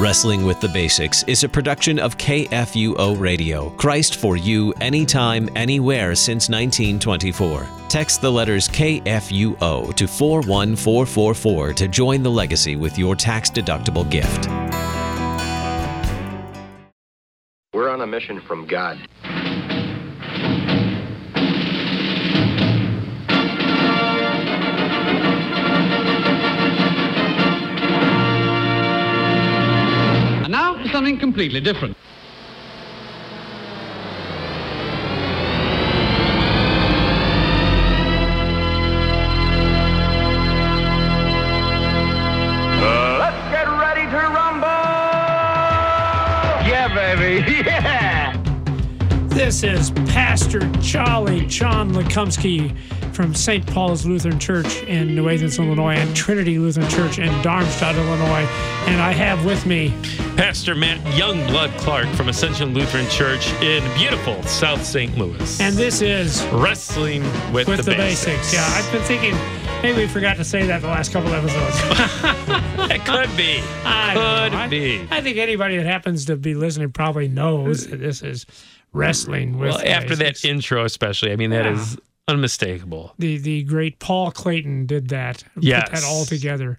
Wrestling with the Basics is a production of KFUO Radio, Christ for you, anytime, anywhere since 1924. Text the letters KFUO to 41444 to join the legacy with your tax deductible gift. We're on a mission from God. Something completely different. let's get ready to rumble! Yeah, baby, yeah! This is Pastor Charlie John Lekumsky from St. Paul's Lutheran Church in New Athens, Illinois, and Trinity Lutheran Church in Darmstadt, Illinois. And I have with me Pastor Matt Youngblood Clark from Ascension Lutheran Church in beautiful South St. Louis. and this is wrestling with, with the, the, basics. Yeah, I've been thinking maybe we forgot to say that the last couple episodes. it could be. I. Could I- be. I think anybody that happens to be listening probably knows that this is wrestling with Well, after basics. that intro, especially, I mean, that Yeah. is unmistakable. the the great Paul Clayton did that. Yes. Put that all together,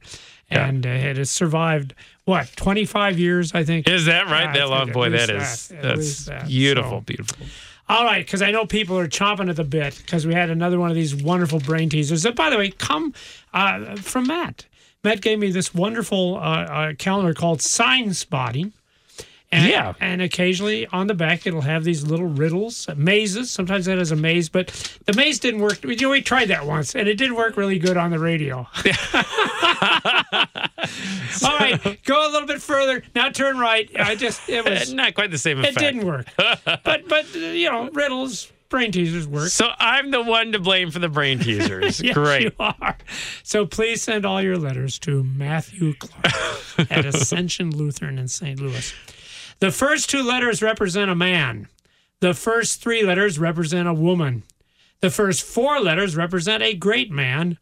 Yeah. and uh, it has survived what twenty five years, I think. Is that right? I that long boy, that is that, that's that. beautiful, So- beautiful. All right, because I know people are chomping at the bit because we had another one of these wonderful brain teasers that, by the way, come uh, from Matt. Matt gave me this wonderful uh, uh, calendar called Sign Spotting. And, Yeah. And occasionally on the back, it'll have these little riddles, mazes. Sometimes that is a maze, but the maze didn't work. We, we tried that once, and it did work really good on the radio. All right, go a little bit further. Now turn right. I just, it was, Not quite the same it didn't work. But, but, you know, riddles, brain teasers work. So I'm the one to blame for the brain teasers. Yes, Great. you are. So please send all your letters to Matthew Clark at Ascension Lutheran in St. Louis. The first two letters represent a man. The first three letters represent a woman. The first four letters represent a great man.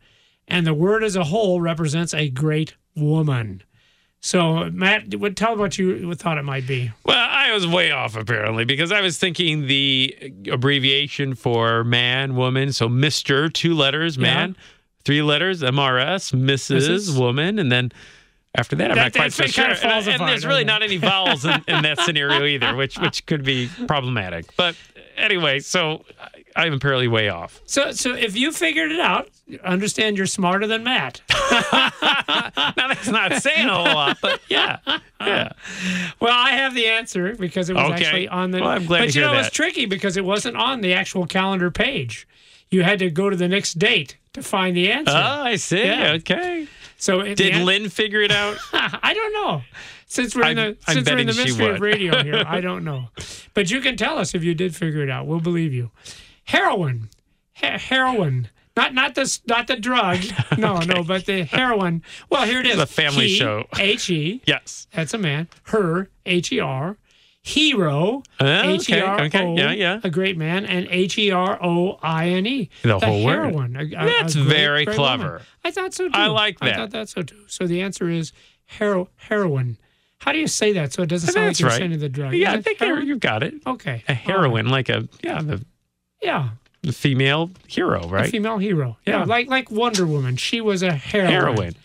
And the word as a whole represents a great woman. So, Matt, tell what you thought it might be. Well, I was way off apparently because I was thinking the abbreviation for man, woman. So Mr. two letters, man, three letters, MRS, Mrs. Mrs. woman, and then after that, I'm That- not quite so kind sure. of falls and, and there's really doesn't any vowels in, in that scenario either, which which could be problematic. But anyway, so I'm apparently way off. So, so if you figured it out, understand you're smarter than Matt. Now that's not saying a whole lot, but yeah, yeah. Well, I have the answer because it was Okay. actually on the. Well, I'm glad but you know, it's that. tricky because it wasn't on the actual calendar page. You had to go to the next date to find the answer. Oh, I see. Yeah. Okay. so uh, Did an- Lynn figure it out? I don't know. Since we're in I'm- the I'm we're in the mystery of radio here, I don't know. But you can tell us if you did figure it out. We'll believe you. Heroine, He- heroine. Not not this not the drug. No, no, but the heroine. Well, here it is. a family He, show. H E. yes. That's a man. Her, H E R. Hero, Oh, okay, H E R O. okay, yeah, yeah. A great man, and H E R O I N E. The whole word. heroine. A- a- a That's great- very great clever. woman. I thought so too. I like that. I thought that so too. So the answer is hero, heroine. How do you say that so it doesn't sound That's like you're right. saying the drug? Yeah, Is I think heroin? you've got it. Okay. A heroine, like a yeah, the, Yeah. the female hero, A right? female hero. Yeah, Yeah. Like like Wonder Woman. She was a heroine. Heroine.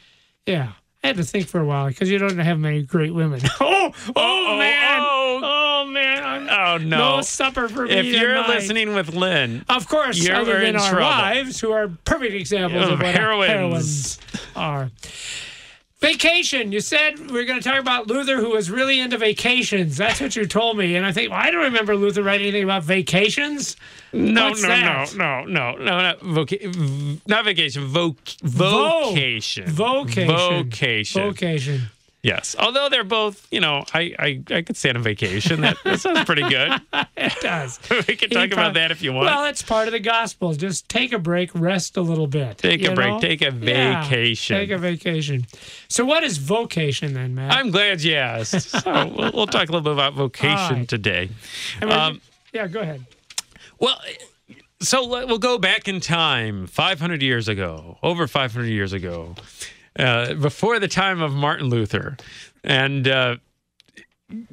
Yeah. I had to think for a while because you don't have many great women. oh, oh, Oh, man. oh. Oh no! No supper for me if you're tonight. listening with Lynn, Of course, You're other than in our trouble. wives, who are perfect examples Of of what heroines. heroines are. Vacation. You said we are going to talk about Luther, who was really into vacations. That's what you told me, and I think well, I don't remember Luther writing anything about vacations. no, What's no, that? no, no, no, no, not voca- not vacation, voc- Vo- vocation, Vocation. vocation. Vocation. Yes, although they're both, you know, I I, I could stand a vacation. That, that sounds pretty good. It does. we can talk about that if you want. Well, it's part of the gospel. Just take a break, rest a little bit. Take a break, know? take a Yeah, vacation. take a vacation. So, what is vocation then, Matt? I'm glad you asked. So we'll, we'll talk a little bit about vocation right. today. Um, yeah, go ahead. Well, so let- we'll go back in time 500 years ago, over 500 years ago, uh, before the time of Martin Luther. And uh,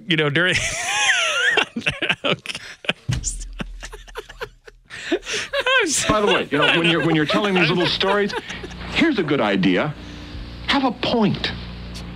you know, during. By the way, you know, when you're when you're telling these little stories, here's a good idea. Have a point.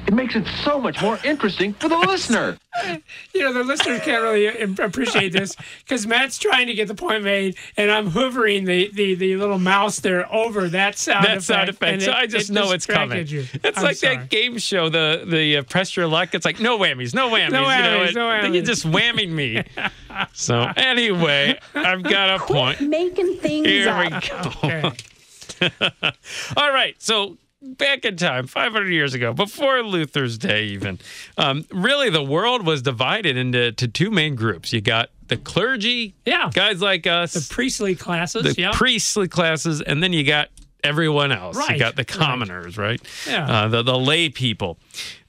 It makes it so much more interesting for the listener. You know, the listeners can't really appreciate this because Matt's trying to get the point made, and I'm hovering the, the, the little mouse there over that sound that effect. sound effect. and So it- I just it know it's coming. You. It's I'm like sorry. that game show, the the uh, press your luck. It's like no whammies, no whammies. No you know, whammies, it- no You whammies. just whamming me. so anyway, I've got a point. Making things Here we go. Okay. All right, so back in time, 500 years ago, before Luther's day, even, um, really the world was divided into to two main groups. You got the clergy, Yeah. guys like us, The priestly classes. the yeah. priestly classes, and then you got everyone else. You got the right. commoners, right? Yeah. Uh, the, the lay people.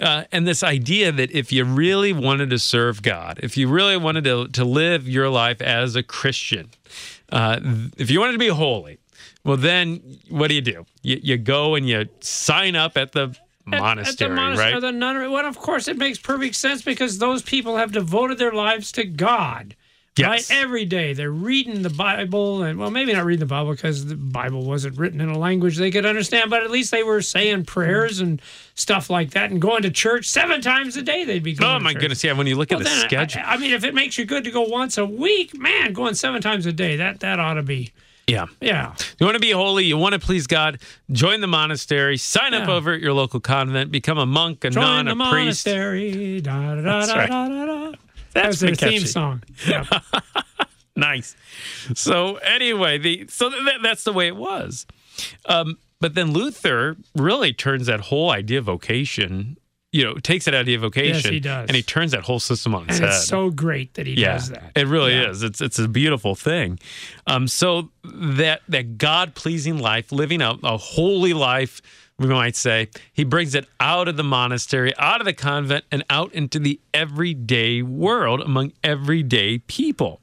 Uh, and this idea that if you really wanted to serve God, if you really wanted to, to live your life as a Christian, uh, if you wanted to be holy, well, then what do you do? You, you go and you sign up at the At- monastery, at the monastery, right? the nunnery. Well, of course, it makes perfect sense because those people have devoted their lives to God. Yes. Right, every day they're reading the Bible, and well, maybe not reading the Bible because the Bible wasn't written in a language they could understand, but at least they were saying prayers and stuff like that, and going to church seven times a day. They'd be going. Oh my goodness! Yeah, when you look at Well, the then, I- schedule, I, I mean, if it makes you good to go once a week, man, going seven times a day, that that ought to be, yeah. yeah. You want to be holy, you want to please God, join the monastery, sign up over at your local convent, become a monk, a Join nun, the a priest. monastery. Da, da, That's da, right. da, da, da. That's That's their pretty theme song. Yeah. Nice. So anyway, the so that, that's the way it was. Um, but then Luther really turns that whole idea of vocation, you know, takes that idea of vocation he does. and he turns that whole system on its And head. it's so great that he yeah, does that. it really Yeah. is. It's it's a beautiful thing. Um, so that that God pleasing life, living a, a holy life, we might say, he brings it out of the monastery, out of the convent, and out into the everyday world among everyday people,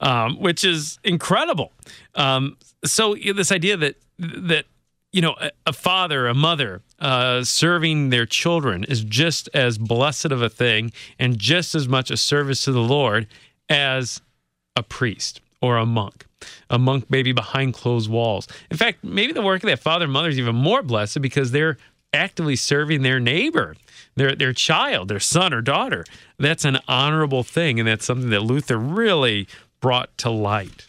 um, which is incredible. Um, so you know, this idea that that you know a, a father, a mother uh, serving their children is just as blessed of a thing and just as much a service to the Lord as a priest or a monk. A monk maybe behind closed walls. In fact, maybe the work of that father and mother is even more blessed because they're actively serving their neighbor, their their child, their son or daughter. That's an honorable thing, and that's something that Luther really brought to light.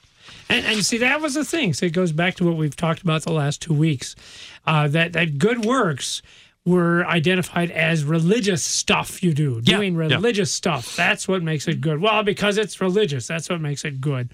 And, and see, that was the thing. So it goes back to what we've talked about the last two weeks. Uh, that that good works were identified as religious stuff you do, Yeah, doing yeah. religious stuff. That's what makes it good. Well, because it's religious, that's what makes it good.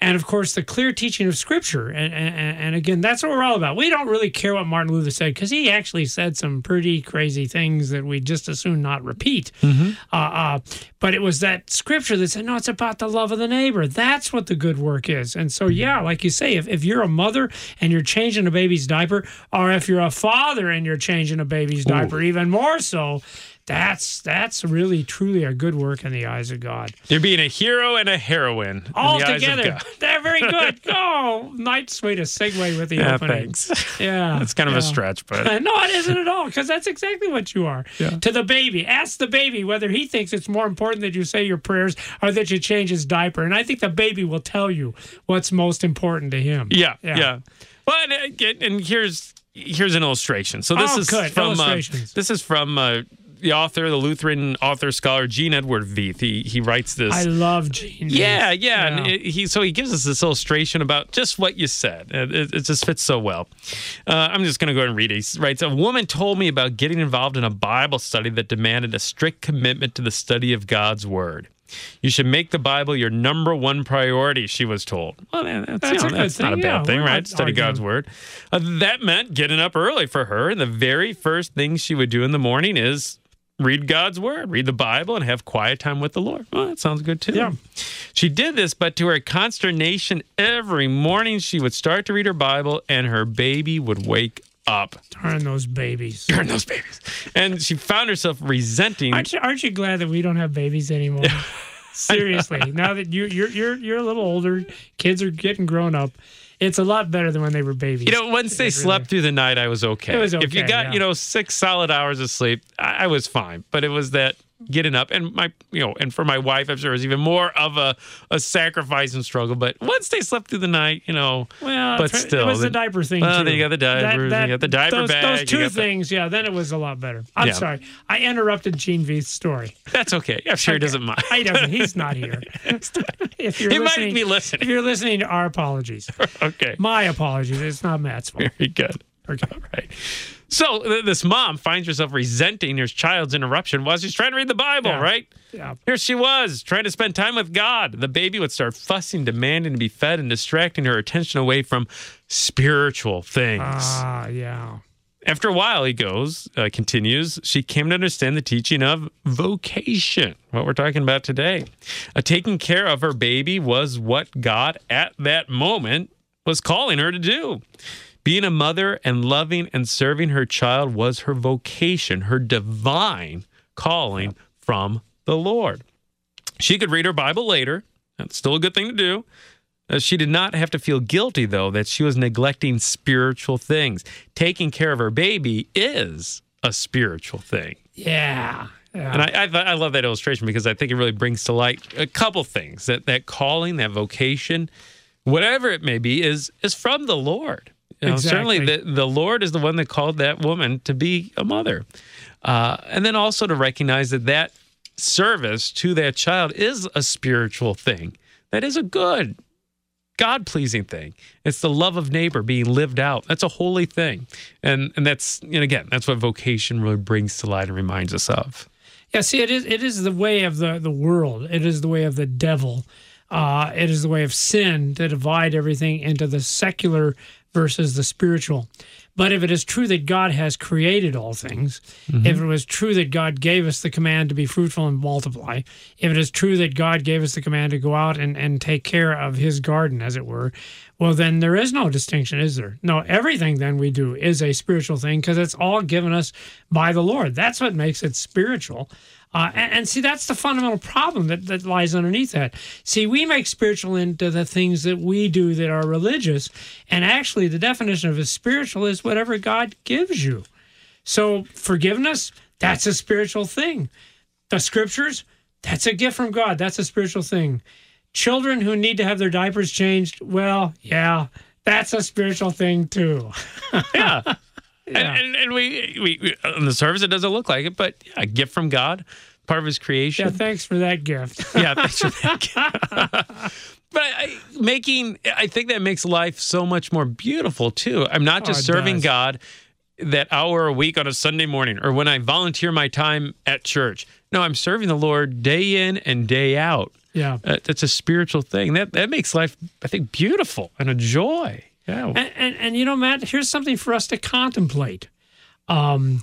And of course, the clear teaching of Scripture. And, and, and again, that's what we're all about. We don't really care what Martin Luther said because he actually said some pretty crazy things that we just as soon not repeat. Mm-hmm. Uh, uh, but it was that Scripture that said, no, it's about the love of the neighbor. That's what the good work is. And so, yeah, like you say, if, if you're a mother and you're changing a baby's diaper, or if you're a father and you're changing a baby's diaper, even more so, that's that's really truly a good work in the eyes of God. You're being a hero and a heroine in All the eyes of together, God. they're very good. Oh, nice way to segue with the Yeah, opening. thanks. Yeah, It's kind of a stretch, but no, it isn't at all, because that's exactly what you are. Yeah. To the baby. Ask the baby whether he thinks it's more important that you say your prayers or that you change his diaper. And I think the baby will tell you what's most important to him. yeah, Yeah. yeah. Well, and, uh, and here's here's an illustration. So this Oh, is good. from uh, this is from uh, the author, the Lutheran author scholar Gene Edward Veith. He he writes this. I love Gene. Yeah, yeah, and it, he so he gives us this illustration about just what you said. It, it, it just fits so well. Uh, I'm just going to go ahead and read it. He writes: A woman told me about getting involved in a Bible study that demanded a strict commitment to the study of God's Word. You should make the Bible your number one priority, she was told. Well, that's, That's you a know, good that's not a bad yeah, thing, right? Study God's. Word. Uh, that meant getting up early for her, and the very first thing she would do in the morning is read God's Word, read the Bible, and have quiet time with the Lord. Well, that sounds good too. Yeah. She did this, but to her consternation, every morning she would start to read her Bible, and her baby would wake up. Darn those babies. Darn those babies. And she found herself resenting. Aren't you, aren't you glad that we don't have babies anymore? Seriously, now that you, you're you're you're a little older, kids are getting grown up. It's a lot better than when they were babies. You know, once they really- slept through the night, I was okay. It was okay. If you got, yeah. you know, six solid hours of sleep, I, I was fine. But it was that getting up. And my, you know, and for my wife, I'm sure it was even more of a, a sacrifice and struggle. But once they slept through the night, you know, Well, but it still, was the the- diaper thing. well, too. then you got the diapers, you got the diaper those, bag, Those two got the- things, yeah. Then it was a lot better. I'm Yeah. sorry, I interrupted Gene Veith's story. that's okay. I'm sure he doesn't mind. He doesn't. He's not here. if you're He might be listening. If you're listening, to our apologies. okay. My apologies. It's not Matt's fault. Very good. Okay. Right. So th- this mom finds herself resenting her child's interruption while she's trying to read the Bible, Yeah. right? Yeah. Here she was trying to spend time with God. The baby would start fussing, demanding to be fed, and distracting her attention away from spiritual things. Ah, yeah. After a while, he goes, uh, continues, she came to understand the teaching of vocation, what we're talking about today. Uh, taking care of her baby was what God at that moment was calling her to do. Being a mother and loving and serving her child was her vocation, her divine calling from the Lord. She could read her Bible later. That's still a good thing to do. Uh, she did not have to feel guilty, though, that she was neglecting spiritual things. Taking care of her baby is a spiritual thing. Yeah. Yeah. And I, I, I love that illustration because I think it really brings to light a couple things that that calling, that vocation, whatever it may be, is is from the Lord. You know, Certainly, the, the Lord is the one that called that woman to be a mother. Uh, and then also to recognize that that service to that child is a spiritual thing. That is a good, God pleasing thing. It's the love of neighbor being lived out. That's a holy thing. And and that's and again, that's what vocation really brings to light and reminds us of. Yeah, see, it is it is the way of the the world. It is the way of the devil. Uh, it is the way of sin to divide everything into the secular versus the spiritual. But if it is true that God has created all things, mm-hmm. if it was true that God gave us the command to be fruitful and multiply, if it is true that God gave us the command to go out and, and take care of his garden, as it were, well, then there is no distinction, is there? No, everything then we do is a spiritual thing because it's all given us by the Lord. That's what makes it spiritual. Uh, and, and see, that's the fundamental problem that, that lies underneath that. See, we make spiritual into the things that we do that are religious. And actually, the definition of a spiritual is whatever God gives you. So, forgiveness, that's a spiritual thing. The scriptures, that's a gift from God. That's a spiritual thing. Children who need to have their diapers changed, well, yeah, that's a spiritual thing too. Yeah. And, and, and we, we, we, on the surface, it doesn't look like it, but a gift from God, part of his creation. Yeah, thanks for that gift. Yeah, thanks for that. Gift. But I, making, I think that makes life so much more beautiful too. I'm not just Oh, serving does. God that hour a week on a Sunday morning or when I volunteer my time at church. No, I'm serving the Lord day in and day out. Yeah. Uh, that's a spiritual thing. That that makes life, I think, beautiful and a joy. Yeah. And, and, and you know, Matt, here's something for us to contemplate. Um,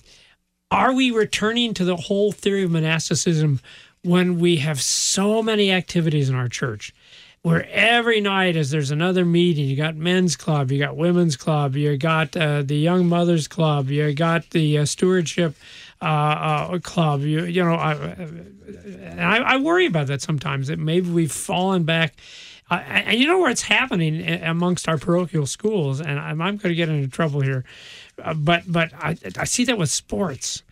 are we returning to the whole theory of monasticism when we have so many activities in our church? Where every night, as there's another meeting, you got men's club, you got women's club, you got uh, the young mothers club, you got the uh, stewardship uh, uh, club. You you know, I, I, I worry about that sometimes. That maybe we've fallen back. Uh, and you know where it's happening amongst our parochial schools, and I'm, I'm going to get into trouble here, uh, but but I, I see that with sports.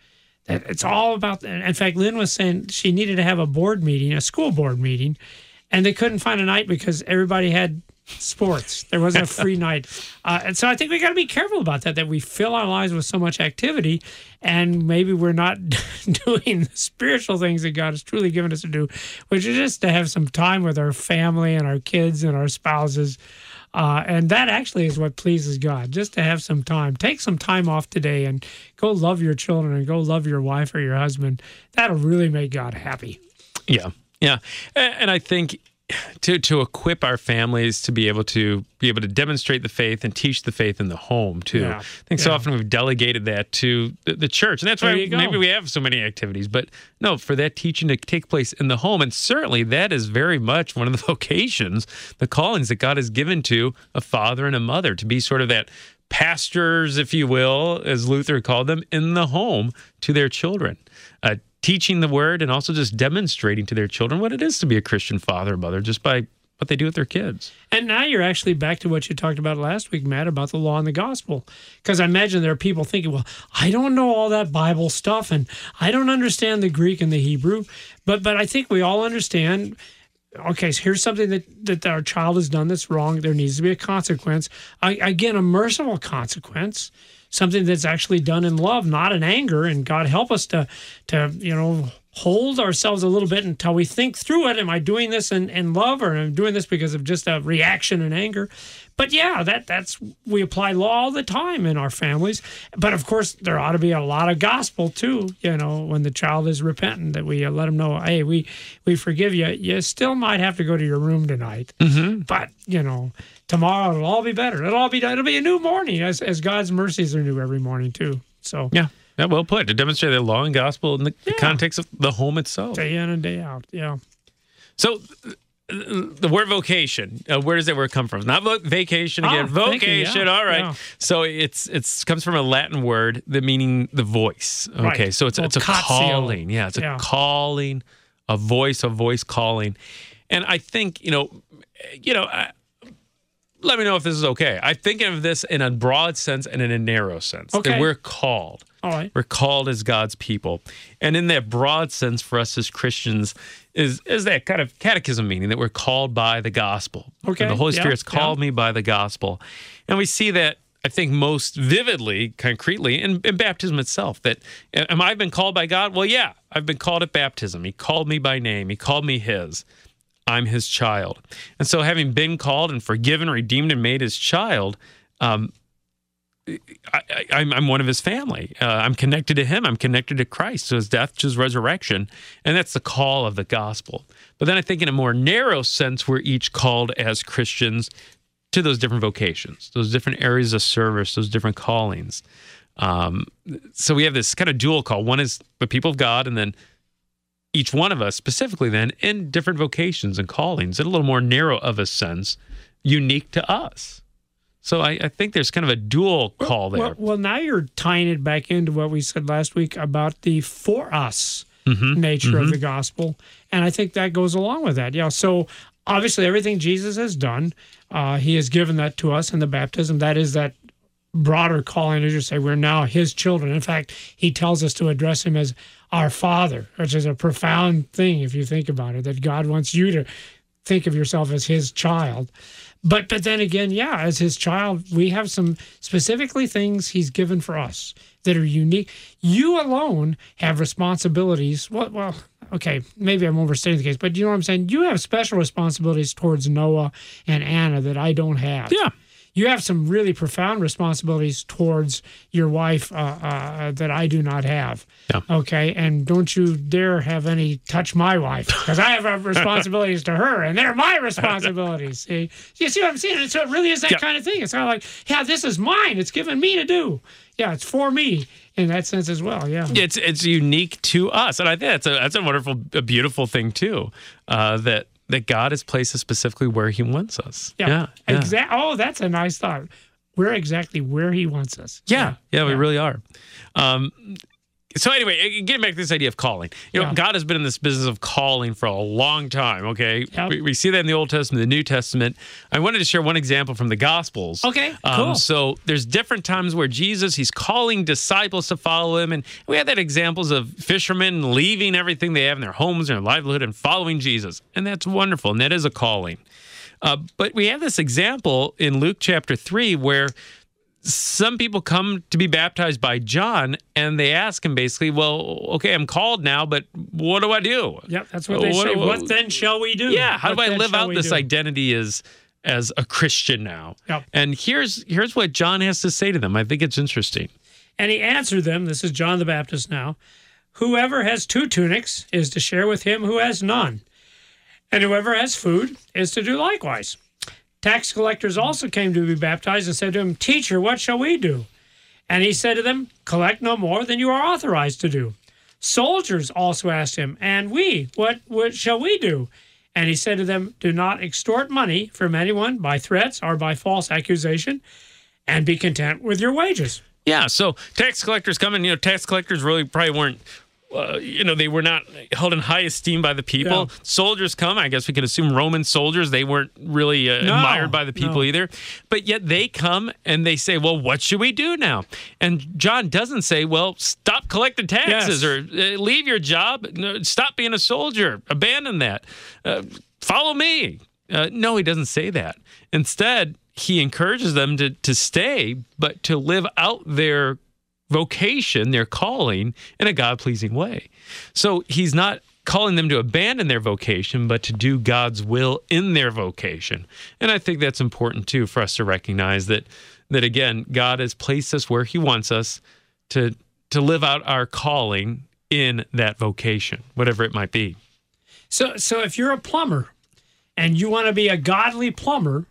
That it's all about. In fact, Lynn was saying she needed to have a board meeting, a school board meeting, and they couldn't find a night because everybody had sports. There wasn't a free night, uh, and so I think we got to be careful about that. That we fill our lives with so much activity, and maybe we're not doing the spiritual things that God has truly given us to do, which is just to have some time with our family and our kids and our spouses. Uh, and that actually is what pleases God, just to have some time. Take some time off today and go love your children and go love your wife or your husband. That'll really make God happy. Yeah, yeah, and I think to to equip our families to be able to be able to demonstrate the faith and teach the faith in the home too. Yeah, I think so often we've delegated that to the, the church, and that's There why maybe we have so many activities. But no, for that teaching to take place in the home, and certainly that is very much one of the vocations, the callings that God has given to a father and a mother to be sort of that pastors, if you will, as Luther called them, in the home to their children. Uh, teaching the word and also just demonstrating to their children what it is to be a Christian father or mother just by what they do with their kids. And now you're actually back to what you talked about last week, Matt, about the law and the gospel. Because I imagine there are people thinking, well, I don't know all that Bible stuff and I don't understand the Greek and the Hebrew. But but I think we all understand okay, so here's something that, that our child has done that's wrong. There needs to be a consequence. I, again, a merciful consequence, something that's actually done in love, not in anger. And God help us to, to you know, hold ourselves a little bit until we think through it. Am I doing this in, in love or am I doing this because of just a reaction and anger? But yeah, that that's we apply law all the time in our families. But of course, there ought to be a lot of gospel too. You know, when the child is repentant, that we uh, let them know, hey, we we forgive you. You still might have to go to your room tonight, mm-hmm. but you know, tomorrow it'll all be better. It'll all be it'll be a new morning as as God's mercies are new every morning too. So Yeah. Yeah, well put. To demonstrate the law and gospel in the, the Yeah. context of the home itself. day in and day out. Yeah. So, the word vocation, uh, where does that word come from? Not vo- vacation again. Ah, you, vocation. yeah, all right. yeah. So it's it's comes from a Latin word that meaning the voice. Okay. Right. So it's it's a Vocatio. calling. Yeah, it's a Yeah. calling, a voice, a voice calling. And I think you know, you know. I, let me know if this is okay. I'm thinking of this in a broad sense and in a narrow sense. Okay. That we're called. All right. We're called as God's people. And in that broad sense for us as Christians is is that kind of catechism meaning that we're called by the gospel. Okay, And the Holy yeah, Spirit's called yeah. me by the gospel. And we see that I think most vividly, concretely, in, in baptism itself. That am I been called by God? Well, yeah, I've been called at baptism. He called me by name. He called me His. I'm His child. And so, having been called and forgiven, redeemed, and made His child, um, I, I'm one of his family. Uh, I'm connected to him. I'm connected to Christ, to his death, to his resurrection. And that's the call of the gospel. But then I think in a more narrow sense, we're each called as Christians to those different vocations, those different areas of service, those different callings. Um, so we have this kind of dual call. One is the people of God, and then each one of us specifically then in different vocations and callings in a little more narrow of a sense, unique to us. So I, I think there's kind of a dual call there. Well, well, now you're tying it back into what we said last week about the for us Mm-hmm. nature of the gospel, and I think that goes along with that. Yeah. So obviously, everything Jesus has done, uh, He has given that to us in the baptism. That is that broader calling, as you say, we're now His children. In fact, He tells us to address Him as our Father, which is a profound thing if you think about it. That God wants you to think of yourself as His child. But but then again, yeah, as his child, we have some specifically things he's given for us that are unique. You alone have responsibilities. Well, well, okay, maybe I'm overstating the case, but you know what I'm saying? You have special responsibilities towards Noah and Anna that I don't have. Yeah. You have some really profound responsibilities towards your wife uh, uh, that I do not have. Yeah. Okay. And don't you dare have any touch my wife because I have uh, responsibilities to her and they're my responsibilities. See, you see what I'm saying? So it really is that Yeah. kind of thing. It's kind of like, yeah, this is mine. It's given me to do. Yeah, it's for me in that sense as well. Yeah. it's it's unique to us, and I think that's a that's a wonderful, a beautiful thing too. Uh, that that God has placed us specifically where He wants us. Yeah. yeah, Exa- oh, that's a nice thought. We're exactly where he wants us. yeah, yeah, we really are. Um, so anyway, getting back to this idea of calling, you know, Yeah. God has been in this business of calling for a long time. Okay, Yep. we, we see that in the Old Testament, the New Testament. I wanted to share one example from the Gospels. Okay, Um, cool. so there's different times where Jesus he's calling disciples to follow him, and we had that examples of fishermen leaving everything they have in their homes and their livelihood and following Jesus, and that's wonderful, and that is a calling. Uh, but we have this example in Luke chapter three where some people come to be baptized by John, and they ask him basically, "Well, okay, I'm called now, but what do I do?" Yep, that's what they What- say. what- What then shall we do? Yeah, how What do I live out this do? identity as as a Christian now? Yep. And here's here's what John has to say to them. I think it's interesting. And he answered them, this is John the Baptist now, whoever has two tunics is to share with him who has none. And whoever has food is to do likewise. Tax collectors also came to be baptized and said to him, Teacher, what shall we do? And he said to them, Collect no more than you are authorized to do. Soldiers also asked him, And we, what, what shall we do? And he said to them, Do not extort money from anyone by threats or by false accusation, and be content with your wages. Yeah. So tax collectors come in. You know, tax collectors really probably weren't uh, you know, they were not held in high esteem by the people. Yeah. Soldiers come. I guess we can assume Roman soldiers. They weren't really uh, No, admired by the people no. either. But yet they come and they say, "Well, what should we do now?" And John doesn't say, "Well, stop collecting taxes Yes. or uh, leave your job. No, stop being a soldier. Abandon that. Uh, follow me." Uh, no, he doesn't say that. Instead, he encourages them to to stay, but to live out their vocation, their calling, in a God pleasing way. So he's not calling them to abandon their vocation, but to do God's will in their vocation. And I think that's important too for us to recognize that that again, God has placed us where he wants us to to live out our calling in that vocation, whatever it might be. So, so if you're a plumber and you want to be a godly plumber,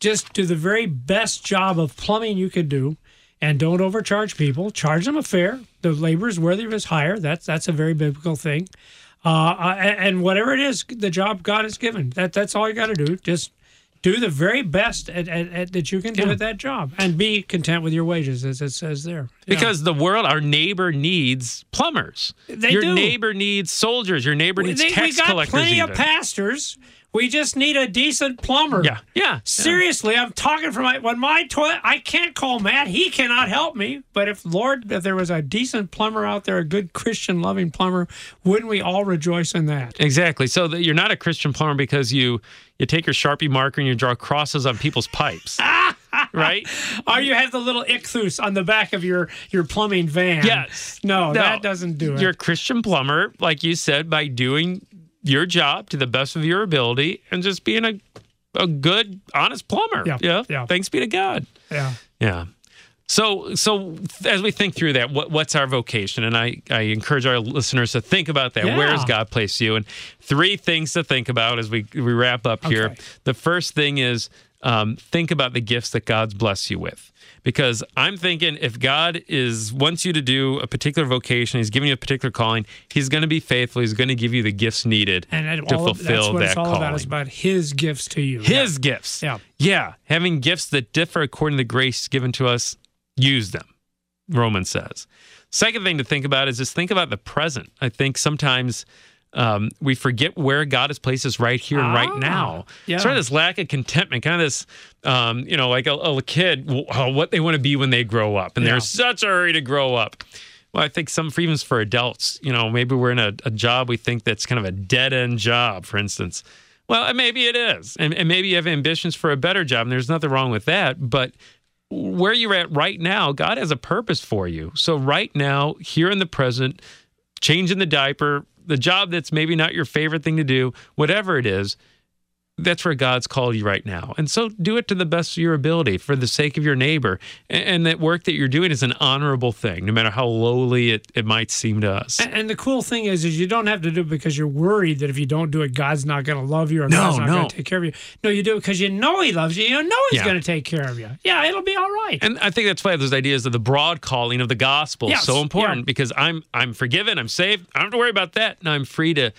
just do the very best job of plumbing you could do, and don't overcharge people. Charge them a fare. The labor is worthy of his hire. That's that's a very biblical thing. Uh, uh, and, and whatever it is, the job God has given, that that's all you got to do. Just do the very best at, at, at, that you can do Yeah. at that job, and be content with your wages, as it says there. Yeah. Because the world, our neighbor needs plumbers. They your do. neighbor needs soldiers. Your neighbor needs they- we got collectors. plenty of pastors. We just need a decent plumber. Yeah, yeah. Seriously, I'm talking from my when my toilet. I can't call Matt. He cannot help me. But if Lord, if there was a decent plumber out there, a good Christian loving plumber, wouldn't we all rejoice in that? Exactly. So that you're not a Christian plumber because you you take your Sharpie marker and you draw crosses on people's pipes. right? Or you have the little ichthus on the back of your your plumbing van. Yes. No, No. that doesn't do it. You're a Christian plumber, like you said, by doing your job to the best of your ability and just being a a good, honest plumber. Yeah, yeah. Yeah. Thanks be to God. yeah. Yeah. So, so as we think through that, what, what's our vocation? And I, I encourage our listeners to think about that. Where has God placed you? And three things to think about as we, we wrap up here. Okay. The first thing is um, think about the gifts that God's blessed you with. Because I'm thinking if God is wants you to do a particular vocation, He's giving you a particular calling, He's going to be faithful. He's going to give you the gifts needed And to fulfill that's what that it's all calling. about. It's about His gifts to you. His gifts. Yeah. Yeah. Having gifts that differ according to the grace given to us, use them, Romans says. Second thing to think about is just think about the present. I think sometimes um, we forget where God has placed us right here and right Ah, now. yeah. Sort of this lack of contentment, kind of this, um, you know, like a, a kid, what they want to be when they grow up. And Yeah. they're such a hurry to grow up. Well, I think some, even for adults, you know, maybe we're in a, a job we think that's kind of a dead end job, for instance. Well, maybe it is. And, and maybe you have ambitions for a better job, and there's nothing wrong with that. But where you're at right now, God has a purpose for you. So, right now, here in the present, changing the diaper, the job that's maybe not your favorite thing to do, whatever it is, that's where God's called you right now. And so do it to the best of your ability for the sake of your neighbor. And, and that work that you're doing is an honorable thing, no matter how lowly it, it might seem to us. And, and the cool thing is, is you don't have to do it because you're worried that if you don't do it, God's not going to love you or No, God's not no. going to take care of you. No, you do it because you know He loves you. You know He's Yeah. going to take care of you. Yeah, it'll be all right. And I think that's why those ideas of the broad calling of the gospel Yes, is so important yeah. because I'm I'm forgiven, I'm saved, I don't have to worry about that. Now I'm free to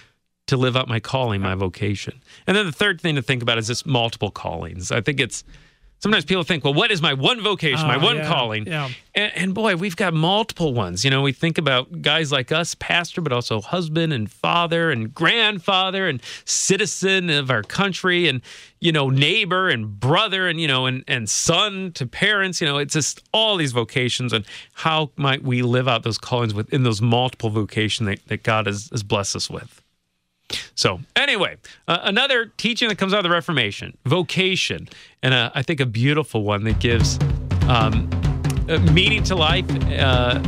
to live out my calling, my vocation. And then the third thing to think about is just multiple callings. I think it's sometimes people think, well, what is my one vocation, my ah, one yeah, calling? yeah. And, and boy, we've got multiple ones. You know, we think about guys like us, pastor, but also husband and father and grandfather and citizen of our country and, you know, neighbor and brother and, you know, and, and son to parents. You know, it's just all these vocations and how might we live out those callings within those multiple vocations that, that God has, has blessed us with. So, anyway, uh, another teaching that comes out of the Reformation, vocation, and uh, I think a beautiful one that gives um, uh, meaning to life uh,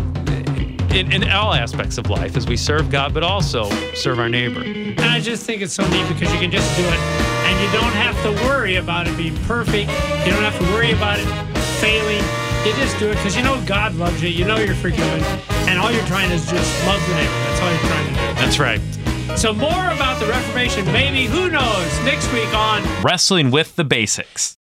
in, in all aspects of life as we serve God, but also serve our neighbor. And I just think it's so neat because you can just do it and you don't have to worry about it being perfect. You don't have to worry about it failing. You just do it because you know God loves you. You know you're forgiven. And all you're trying is just love the neighbor. That's all you're trying to do. That's right. So, more about the Reformation, maybe, who knows, next week on Wrestling with the basics.